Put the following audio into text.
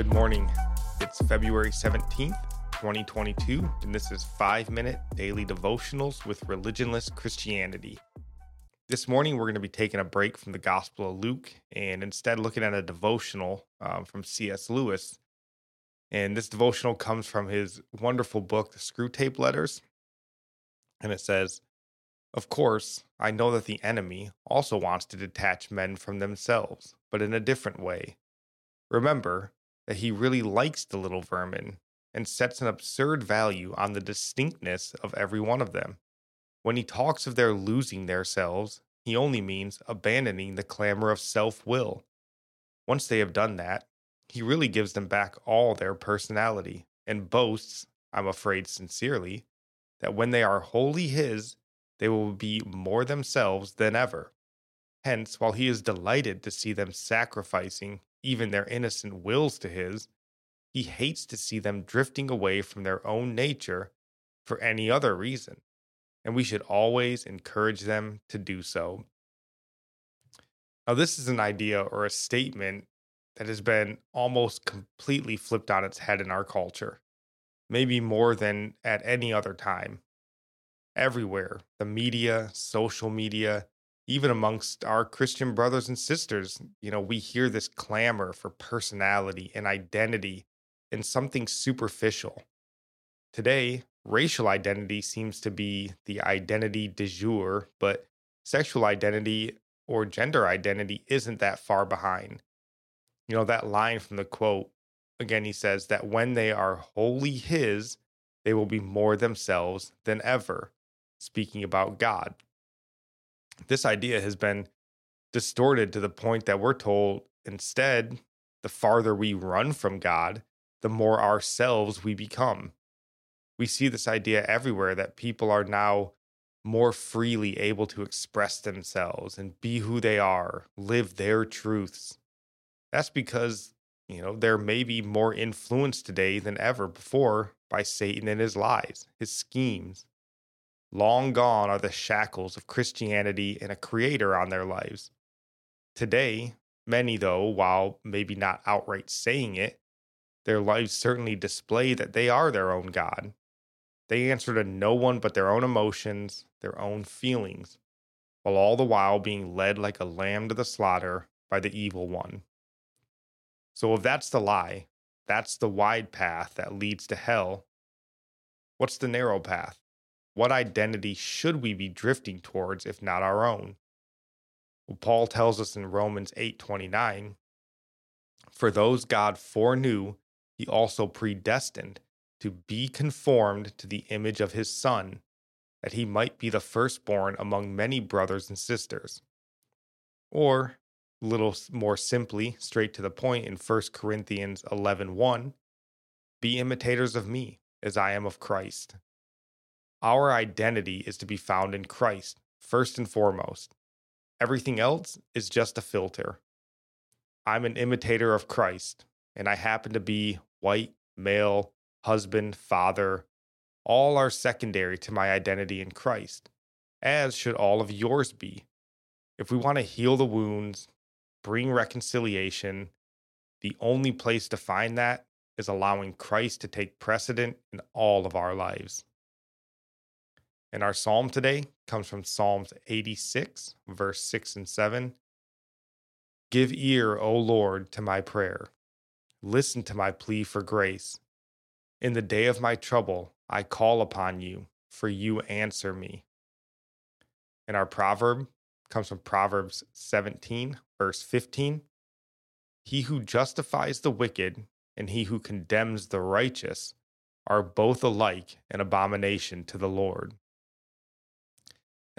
Good morning. It's February 17th, 2022, and this is 5 Minute Daily Devotionals with Religionless Christianity. This morning, we're going to be taking a break from the Gospel of Luke and instead looking at a devotional um, from C.S. Lewis. And this devotional comes from his wonderful book, The Screwtape Letters. And it says, Of course, I know that the enemy also wants to detach men from themselves, but in a different way. Remember that he really likes the little vermin and sets an absurd value on the distinctness of every one of them. When he talks of their losing their selves, he only means abandoning the clamor of self will. Once they have done that, he really gives them back all their personality and boasts, I'm afraid sincerely, that when they are wholly his, they will be more themselves than ever. Hence, while he is delighted to see them sacrificing even their innocent wills to his, he hates to see them drifting away from their own nature for any other reason, and we should always encourage them to do so. Now, this is an idea or a statement that has been almost completely flipped on its head in our culture, maybe more than at any other time. Everywhere, the media, social media, even amongst our Christian brothers and sisters, you know, we hear this clamor for personality and identity and something superficial. Today, racial identity seems to be the identity du jour, but sexual identity or gender identity isn't that far behind. You know, that line from the quote, again, he says that when they are wholly his, they will be more themselves than ever, speaking about God this idea has been distorted to the point that we're told instead, the farther we run from God, the more ourselves we become. We see this idea everywhere that people are now more freely able to express themselves and be who they are, live their truths. That's because, you know, they're maybe more influenced today than ever before by Satan and his lies, his schemes, Long gone are the shackles of Christianity and a creator on their lives. Today, many, though, while maybe not outright saying it, their lives certainly display that they are their own God. They answer to no one but their own emotions, their own feelings, while all the while being led like a lamb to the slaughter by the evil one. So, if that's the lie, that's the wide path that leads to hell, what's the narrow path? What identity should we be drifting towards if not our own? Well, Paul tells us in Romans 8:29, "For those God foreknew, he also predestined to be conformed to the image of his son, that he might be the firstborn among many brothers and sisters." Or a little more simply, straight to the point in 1 Corinthians 11:1, "Be imitators of me, as I am of Christ." Our identity is to be found in Christ, first and foremost. Everything else is just a filter. I'm an imitator of Christ, and I happen to be white, male, husband, father. All are secondary to my identity in Christ, as should all of yours be. If we want to heal the wounds, bring reconciliation, the only place to find that is allowing Christ to take precedent in all of our lives. And our psalm today comes from Psalms 86, verse 6 and 7. Give ear, O Lord, to my prayer. Listen to my plea for grace. In the day of my trouble, I call upon you, for you answer me. And our proverb comes from Proverbs 17, verse 15. He who justifies the wicked and he who condemns the righteous are both alike an abomination to the Lord.